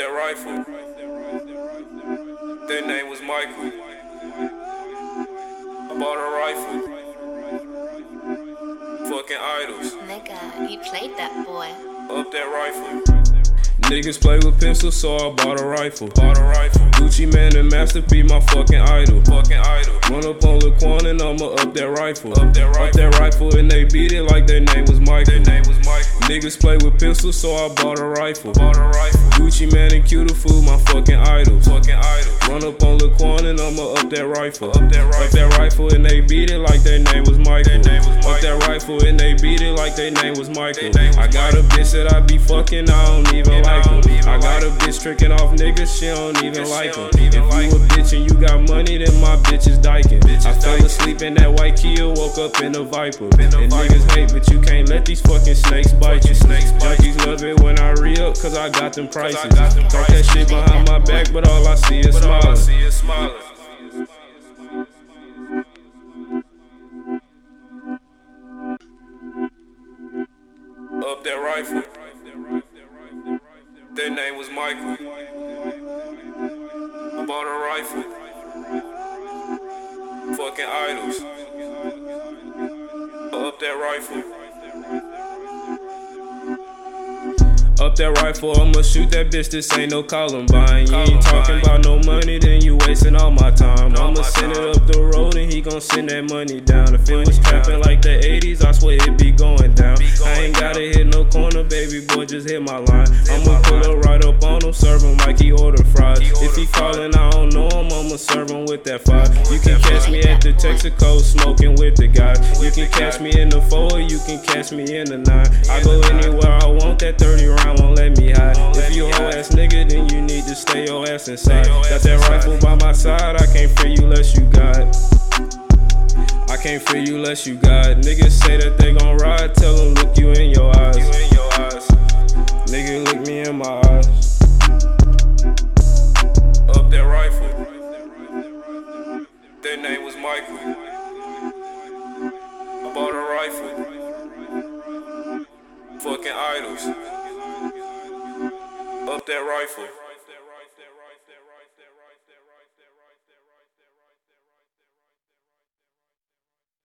rifle. Their name was Michael. I bought a rifle. Fucking idols. Nigga, you played that boy. Up that rifle. Niggas play with pencils, so I bought a rifle. Bought a rifle. Gucci Mane and Master P, my fucking idol. Fucking idol. Run up on Laquan and I'ma up that rifle. Up that rifle. Up that rifle and they beat it like their name was Michael. Their name was Michael. Niggas play with pistols, so I bought a rifle. Bought a rifle. Gucci Mane and Cutie Food, my fucking idols. Fucking idol. Run up on Laquan and I'ma up that rifle. Up that rifle. Up that rifle and they beat it like their name was Michael. Their name was Michael. Up that rifle and they beat it like their name was Michael. Name was I got a bitch that I be fucking, I don't even like her. I got a bitch tricking off niggas, she don't even like them. If you a bitch and you got money, then my bitch is dyking. I fell asleep in that white Kia, woke up in a Viper. And niggas hate, but you can't let these fucking snakes bite you. Junkies love it when I re up, cause I got them prices. Talk that shit behind my back, but all I see is smiling. Up that rifle. Their name was Michael. I bought a rifle. Fucking idols. Up that rifle. Up that rifle, I'ma shoot that bitch. This ain't no Columbine. You ain't talking about no money, then you wasting all my time. I'ma send it up the road and he gon' send that money down. If it was trapping like the 80s, I swear it be going down. I ain't gotta hit no corner, baby boy, just hit my line. I'ma You can catch me at the Texaco smoking with the guys. You can catch me in the four, you can catch me in the nine. I go anywhere I want, that 30 round won't let me hide. If you a hoe ass nigga, then you need to stay your ass inside. Got that rifle by my side, I can't free you less you got. I can't free you less you got. Niggas say that they gon' ride, tell them look you in your I bought a rifle. Fucking idols. Up that rifle.